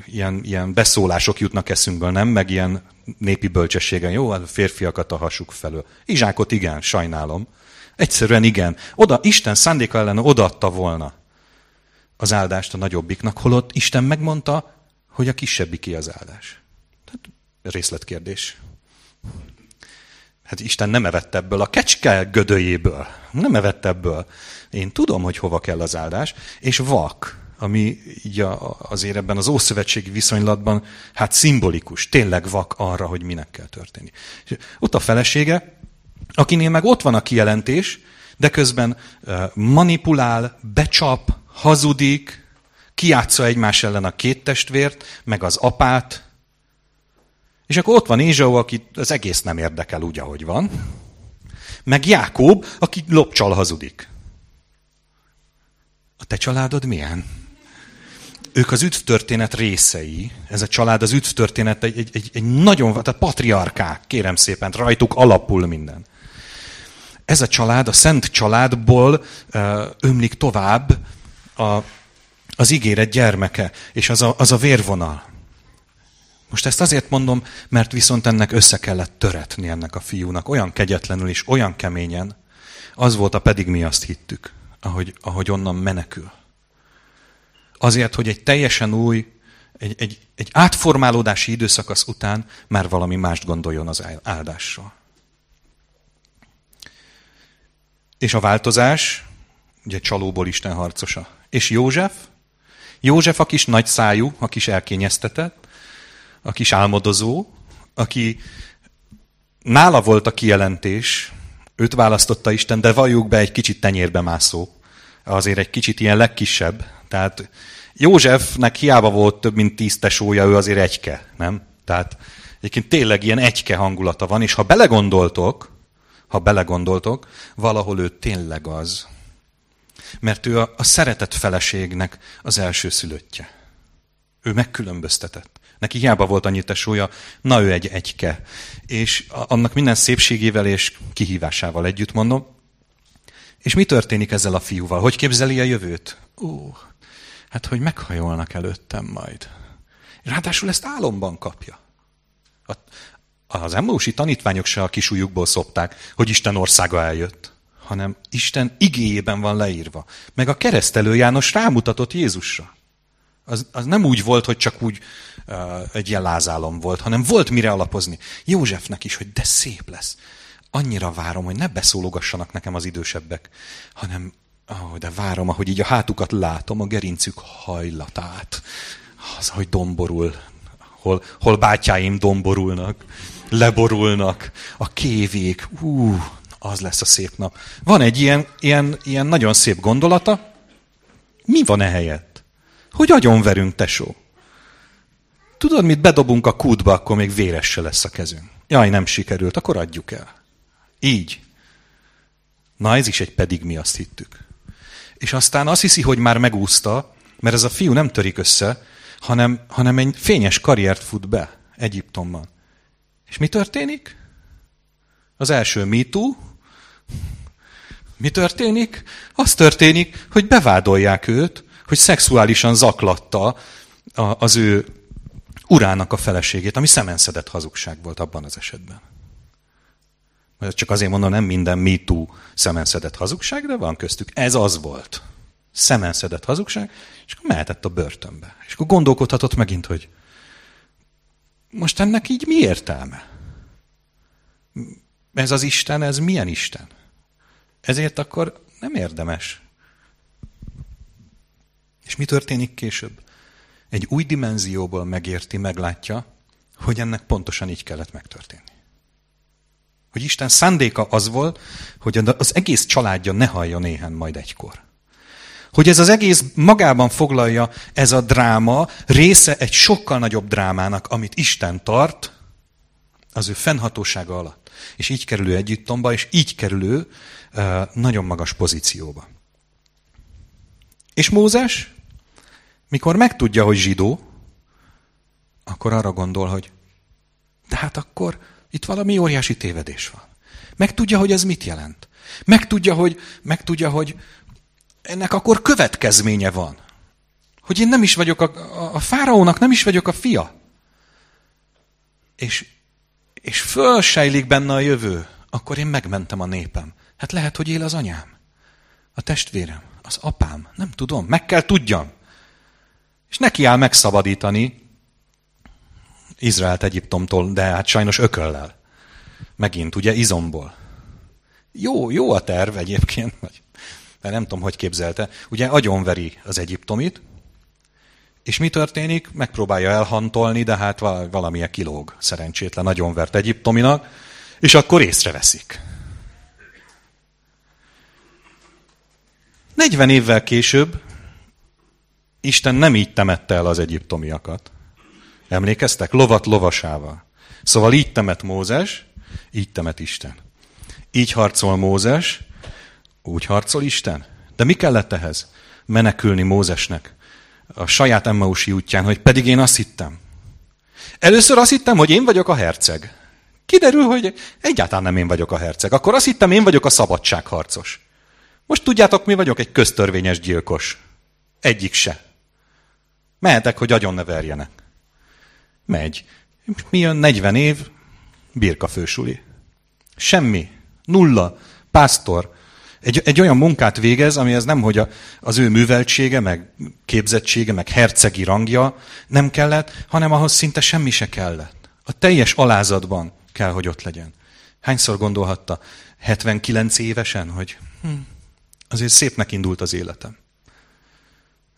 ilyen, ilyen beszólások jutnak eszünkből, nem? Meg ilyen népi bölcsességen. Jó, a férfiakat a hasuk felől. Izsákot igen, sajnálom. Egyszerűen igen. Oda, Isten szándéka ellen odaadta volna az áldást a nagyobbiknak, holott Isten megmondta, hogy a ki az áldás. Tehát részletkérdés. Hát Isten nem evett ebből a kecske gödőjéből. Nem evett ebből. Én tudom, hogy hova kell az áldás, és vak, ami így a, azért ebben az ószövetségi viszonylatban, hát szimbolikus, tényleg vak arra, hogy minek kell történni. És ott a felesége, akinél meg ott van a kijelentés, de közben manipulál, becsap, hazudik, kiátsza egymás ellen a két testvért, meg az apát, és akkor ott van Ézsau, aki az egész nem érdekel úgy, ahogy van, meg Jákob, aki lopcsal hazudik. A te családod milyen? Ők az üdvtörténet részei. Ez a család az üdvtörténet egy, egy, egy, egy nagyon, tehát patriarkák, kérem szépen, rajtuk alapul minden. Ez a család, a szent családból ömlik tovább a, az ígéret gyermeke, és az a, az a vérvonal. Most ezt azért mondom, mert viszont ennek össze kellett töretni ennek a fiúnak, olyan kegyetlenül és olyan keményen. Az volt a pedig mi azt hittük ahogy, ahogy onnan menekül. Azért, hogy egy teljesen új, egy, egy, egy átformálódási időszakasz után már valami mást gondoljon az áldásról. És a változás, ugye csalóból Isten harcosa. És József? József a kis nagy szájú, a kis elkényeztetett, a kis álmodozó, aki nála volt a kijelentés, Őt választotta Isten, de valljuk be egy kicsit tenyérbe mászó. Azért egy kicsit ilyen legkisebb. Tehát Józsefnek hiába volt több mint tíz tesója, ő azért egyke, nem? Tehát egyébként tényleg ilyen egyke hangulata van, és ha belegondoltok, ha belegondoltok, valahol ő tényleg az. Mert ő a, a szeretett feleségnek az első szülöttje. Ő megkülönböztetett. Neki hiába volt annyi tesója, na ő egy egyke. És annak minden szépségével és kihívásával együtt mondom. És mi történik ezzel a fiúval? Hogy képzeli a jövőt? Ó, hát hogy meghajolnak előttem majd. Ráadásul ezt álomban kapja. Az emmósi tanítványok se a kisújukból szopták, hogy Isten országa eljött, hanem Isten igéjében van leírva. Meg a keresztelő János rámutatott Jézusra. Az, az nem úgy volt, hogy csak úgy uh, egy ilyen lázálom volt, hanem volt mire alapozni. Józsefnek is, hogy de szép lesz. Annyira várom, hogy ne beszólogassanak nekem az idősebbek, hanem oh, de várom, ahogy így a hátukat látom, a gerincük hajlatát. Az, hogy domborul, hol, hol bátyáim domborulnak, leborulnak, a kévék, ú, az lesz a szép nap. Van egy ilyen, ilyen, ilyen nagyon szép gondolata, mi van ehelyett? Hogy agyonverünk, tesó? Tudod, mit bedobunk a kútba, akkor még véres se lesz a kezünk. Jaj, nem sikerült, akkor adjuk el. Így. Na ez is egy pedig mi azt hittük. És aztán azt hiszi, hogy már megúszta, mert ez a fiú nem törik össze, hanem, hanem egy fényes karriert fut be Egyiptomban. És mi történik? Az első MeToo. Mi történik? Az történik, hogy bevádolják őt, hogy szexuálisan zaklatta az ő urának a feleségét, ami szemenszedett hazugság volt abban az esetben. Csak azért mondom, nem minden MeToo szemenszedett hazugság, de van köztük. Ez az volt. Szemenszedett hazugság, és akkor mehetett a börtönbe. És akkor gondolkodhatott megint, hogy most ennek így mi értelme? Ez az Isten, ez milyen Isten? Ezért akkor nem érdemes és mi történik később? Egy új dimenzióból megérti, meglátja, hogy ennek pontosan így kellett megtörténni. Hogy Isten szándéka az volt, hogy az egész családja ne halljon éhen majd egykor. Hogy ez az egész magában foglalja ez a dráma, része egy sokkal nagyobb drámának, amit Isten tart az ő fennhatósága alatt. És így kerülő együttomba, és így kerülő nagyon magas pozícióba. És Mózes? Mikor megtudja, hogy zsidó, akkor arra gondol, hogy de hát akkor itt valami óriási tévedés van. Megtudja, hogy ez mit jelent. Megtudja, hogy, megtudja, hogy ennek akkor következménye van. Hogy én nem is vagyok a, a, a fáraónak, nem is vagyok a fia. És, és fölsejlik benne a jövő. Akkor én megmentem a népem. Hát lehet, hogy él az anyám. A testvérem. Az apám. Nem tudom. Meg kell tudjam. És neki áll megszabadítani Izraelt Egyiptomtól, de hát sajnos ököllel. Megint, ugye, izomból. Jó, jó a terv egyébként, vagy, de nem tudom, hogy képzelte. Ugye agyonveri az egyiptomit, és mi történik? Megpróbálja elhantolni, de hát valamilyen kilóg szerencsétlen agyonvert egyiptominak, és akkor észreveszik. 40 évvel később Isten nem így temette el az egyiptomiakat. Emlékeztek? Lovat lovasával. Szóval így temet Mózes, így temet Isten. Így harcol Mózes, úgy harcol Isten. De mi kellett ehhez? Menekülni Mózesnek a saját Emmausi útján, hogy pedig én azt hittem. Először azt hittem, hogy én vagyok a herceg. Kiderül, hogy egyáltalán nem én vagyok a herceg. Akkor azt hittem, én vagyok a szabadságharcos. Most tudjátok, mi vagyok egy köztörvényes gyilkos. Egyik se. Mehetek, hogy agyon ne verjenek. Megy. Mi jön 40 év, birka fősuli. Semmi. Nulla. Pásztor. Egy, egy olyan munkát végez, ami ez nem, hogy a, az ő műveltsége, meg képzettsége, meg hercegi rangja nem kellett, hanem ahhoz szinte semmi se kellett. A teljes alázatban kell, hogy ott legyen. Hányszor gondolhatta 79 évesen, hogy hm, azért szépnek indult az életem.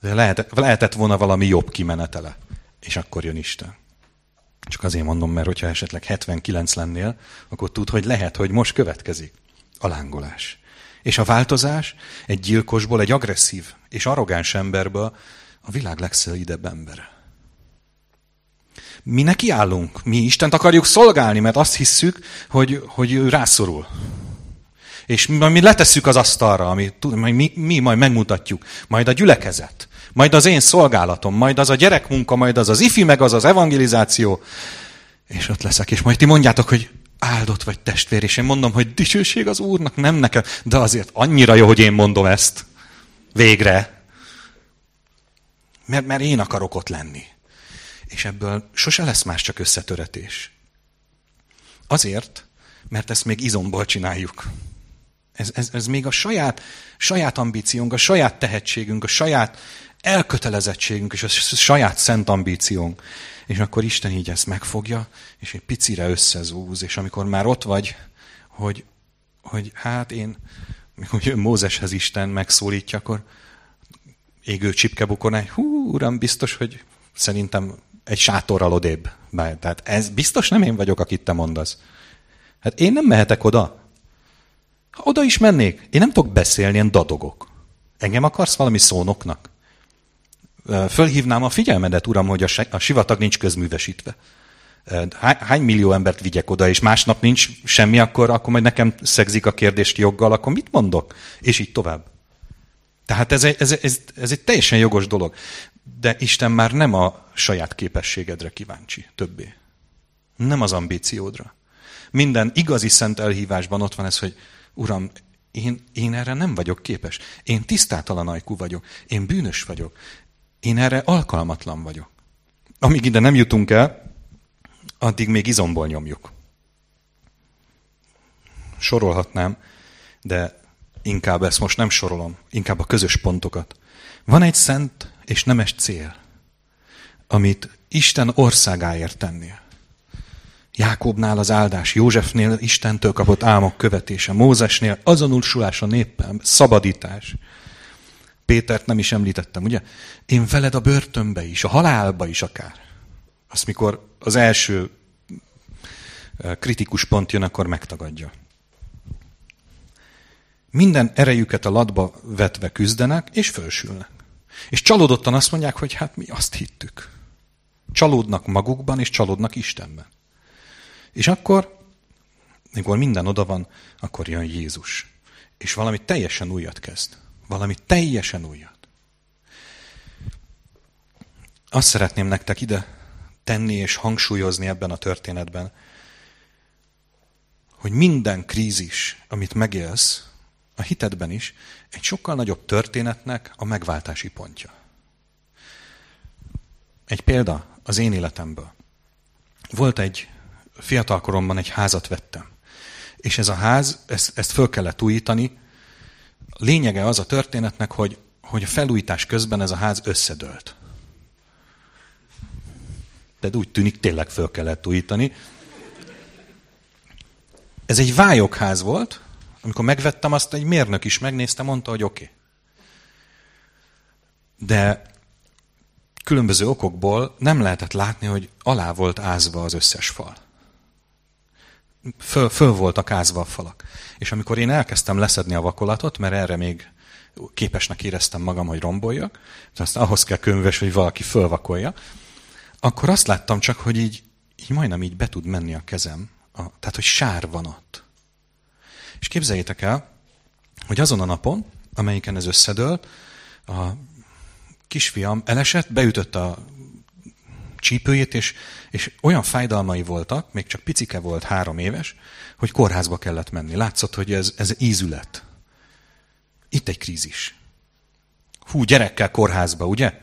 De lehetett, lehetett volna valami jobb kimenetele. És akkor jön Isten. Csak azért mondom, mert hogyha esetleg 79 lennél, akkor tud, hogy lehet, hogy most következik a lángolás. És a változás egy gyilkosból, egy agresszív és arrogáns emberből a világ legszelidebb embere. Mi neki állunk, mi Istent akarjuk szolgálni, mert azt hisszük, hogy, hogy ő rászorul. És mi, mi letesszük az asztalra, ami, mi, mi majd megmutatjuk, majd a gyülekezet, majd az én szolgálatom, majd az a gyerekmunka, majd az az ifi, meg az az evangelizáció. És ott leszek, és majd ti mondjátok, hogy áldott vagy testvér, és én mondom, hogy dicsőség az Úrnak, nem nekem, de azért annyira jó, hogy én mondom ezt. Végre. Mert, mert én akarok ott lenni. És ebből sose lesz más, csak összetöretés. Azért, mert ezt még izomból csináljuk. Ez, ez, ez még a saját, saját ambíciónk, a saját tehetségünk, a saját elkötelezettségünk és a saját szent ambíciónk. És akkor Isten így ezt megfogja, és egy picire összezúz, és amikor már ott vagy, hogy, hogy hát én, mikor Mózeshez Isten megszólítja, akkor égő csipkebukon egy, hú, uram, biztos, hogy szerintem egy sátorral odébb. Tehát ez biztos nem én vagyok, akit te mondasz. Hát én nem mehetek oda. Ha oda is mennék, én nem tudok beszélni, ilyen dadogok. Engem akarsz valami szónoknak? Fölhívnám a figyelmedet, uram, hogy a sivatag nincs közművesítve. Hány millió embert vigyek oda, és másnap nincs semmi, akkor, akkor majd nekem szegzik a kérdést joggal, akkor mit mondok? És így tovább. Tehát ez egy, ez, ez, ez egy teljesen jogos dolog. De Isten már nem a saját képességedre kíváncsi többé. Nem az ambíciódra. Minden igazi szent elhívásban ott van ez, hogy Uram, én, én erre nem vagyok képes. Én tisztátalan ajkú vagyok. Én bűnös vagyok. Én erre alkalmatlan vagyok. Amíg ide nem jutunk el, addig még izomból nyomjuk. Sorolhatnám, de inkább ezt most nem sorolom, inkább a közös pontokat. Van egy szent és nemes cél, amit Isten országáért tennél. Jákobnál az áldás, Józsefnél Istentől kapott álmok követése, Mózesnél azonosulás a néppel, szabadítás. Pétert nem is említettem, ugye? Én veled a börtönbe is, a halálba is akár. Azt mikor az első kritikus pont jön, akkor megtagadja. Minden erejüket a latba vetve küzdenek, és fölsülnek. És csalódottan azt mondják, hogy hát mi azt hittük. Csalódnak magukban, és csalódnak Istenben. És akkor, mikor minden oda van, akkor jön Jézus. És valami teljesen újat kezd. Valami teljesen újat. Azt szeretném nektek ide tenni és hangsúlyozni ebben a történetben, hogy minden krízis, amit megélsz, a hitedben is, egy sokkal nagyobb történetnek a megváltási pontja. Egy példa az én életemből. Volt egy fiatalkoromban egy házat vettem. És ez a ház, ezt, ezt föl kellett újítani. Lényege az a történetnek, hogy, hogy a felújítás közben ez a ház összedőlt. De úgy tűnik, tényleg föl kellett újítani. Ez egy vályokház volt, amikor megvettem azt, egy mérnök is megnézte, mondta, hogy oké. Okay. De különböző okokból nem lehetett látni, hogy alá volt ázva az összes fal föl, föl voltak ázva a falak. És amikor én elkezdtem leszedni a vakolatot, mert erre még képesnek éreztem magam, hogy romboljak, aztán ahhoz kell könyves, hogy valaki fölvakolja, akkor azt láttam csak, hogy így, így majdnem így be tud menni a kezem. A, tehát, hogy sár van ott. És képzeljétek el, hogy azon a napon, amelyiken ez összedőlt, a kisfiam elesett, beütött a csípőjét, és, és olyan fájdalmai voltak, még csak picike volt, három éves, hogy kórházba kellett menni. Látszott, hogy ez, ez ízület. Itt egy krízis. Hú, gyerekkel kórházba, ugye?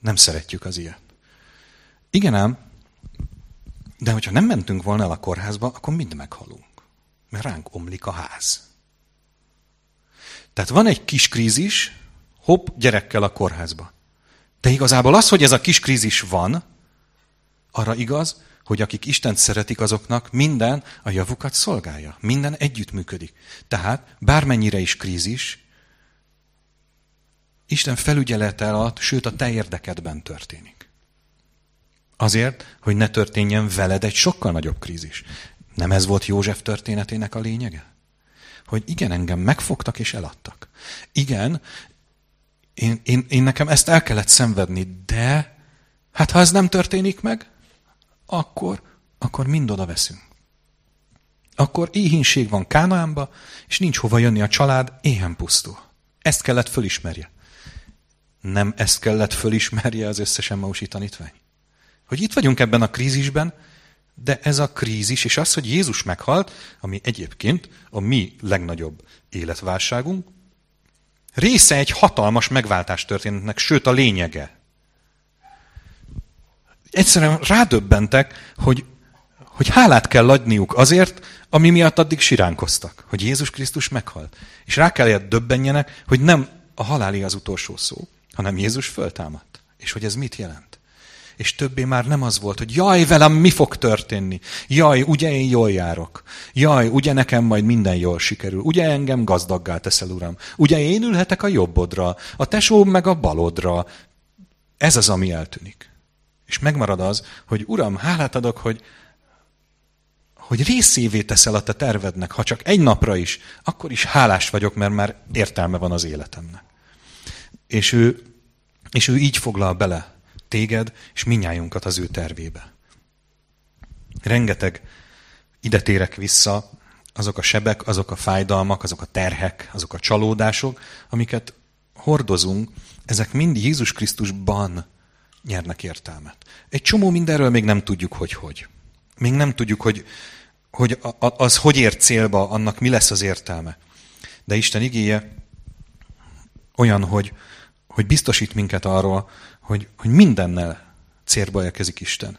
Nem szeretjük az ilyet. Igen ám, de hogyha nem mentünk volna el a kórházba, akkor mind meghalunk. Mert ránk omlik a ház. Tehát van egy kis krízis, hopp, gyerekkel a kórházba. De igazából az, hogy ez a kis krízis van, arra igaz, hogy akik Istent szeretik, azoknak minden a javukat szolgálja. Minden együttműködik. Tehát bármennyire is krízis, Isten felügyelete alatt, sőt a te érdekedben történik. Azért, hogy ne történjen veled egy sokkal nagyobb krízis. Nem ez volt József történetének a lényege? Hogy igen, engem megfogtak és eladtak. Igen, Én, én, én nekem ezt el kellett szenvedni, de hát ha ez nem történik meg, akkor, akkor mind oda veszünk. Akkor éhínség van Kánaánba, és nincs hova jönni a család, éhen pusztul. Ezt kellett fölismerje. Nem ezt kellett fölismerje az összes Emmausi tanítvány? Hogy itt vagyunk ebben a krízisben, de ez a krízis, és az, hogy Jézus meghalt, ami egyébként a mi legnagyobb életválságunk, része egy hatalmas megváltás történetnek, sőt a lényege. Egyszerűen rádöbbentek, hogy, hogy hálát kell adniuk azért, ami miatt addig siránkoztak, hogy Jézus Krisztus meghalt. És rá kellett döbbenjenek, hogy nem a haláli az utolsó szó, hanem Jézus föltámadt. És hogy ez mit jelent? És többé már nem az volt, hogy jaj, velem mi fog történni? Jaj, ugye én jól járok? Jaj, ugye nekem majd minden jól sikerül? Ugye engem gazdaggá teszel, Uram? Ugye én ülhetek a jobbodra, a tesóm meg a balodra? Ez az, ami eltűnik. És megmarad az, hogy Uram, hálát adok, hogy, hogy részévé teszel a te tervednek, ha csak egy napra is, akkor is hálás vagyok, mert már értelme van az életemnek. És ő, és ő így foglal bele téged és minnyájunkat az ő tervébe. Rengeteg ide térek vissza, azok a sebek, azok a fájdalmak, azok a terhek, azok a csalódások, amiket hordozunk, ezek mind Jézus Krisztusban nyernek értelmet. Egy csomó mindenről még nem tudjuk, hogy hogy. Még nem tudjuk, hogy, hogy az hogy ér célba, annak mi lesz az értelme. De Isten igéje olyan, hogy, hogy biztosít minket arról, hogy, hogy mindennel célba érkezik Isten.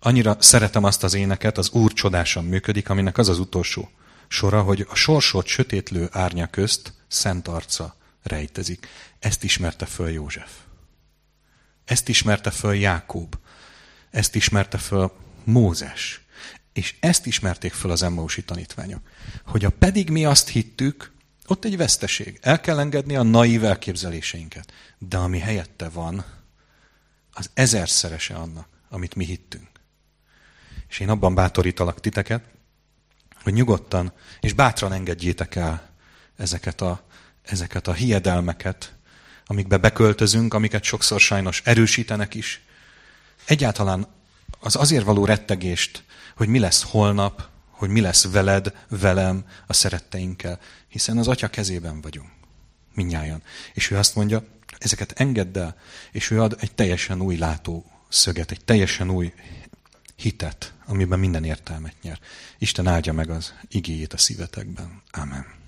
Annyira szeretem azt az éneket, az Úr csodásan működik, aminek az az utolsó sora, hogy a sorsot sötétlő árnya közt szent arca rejtezik. Ezt ismerte föl József. Ezt ismerte föl Jákób. Ezt ismerte föl Mózes. És ezt ismerték föl az emmausi tanítványok. Hogy a pedig mi azt hittük, ott egy veszteség. El kell engedni a naív elképzeléseinket. De ami helyette van, az ezerszerese annak, amit mi hittünk. És én abban bátorítalak titeket, hogy nyugodtan és bátran engedjétek el ezeket a, ezeket a hiedelmeket, amikbe beköltözünk, amiket sokszor sajnos erősítenek is. Egyáltalán az azért való rettegést, hogy mi lesz holnap, hogy mi lesz veled, velem, a szeretteinkkel, hiszen az Atya kezében vagyunk. Minnyáján. És ő azt mondja, ezeket engedd el, és ő ad egy teljesen új látószöget, egy teljesen új hitet, amiben minden értelmet nyer. Isten áldja meg az igéjét a szívetekben. Amen.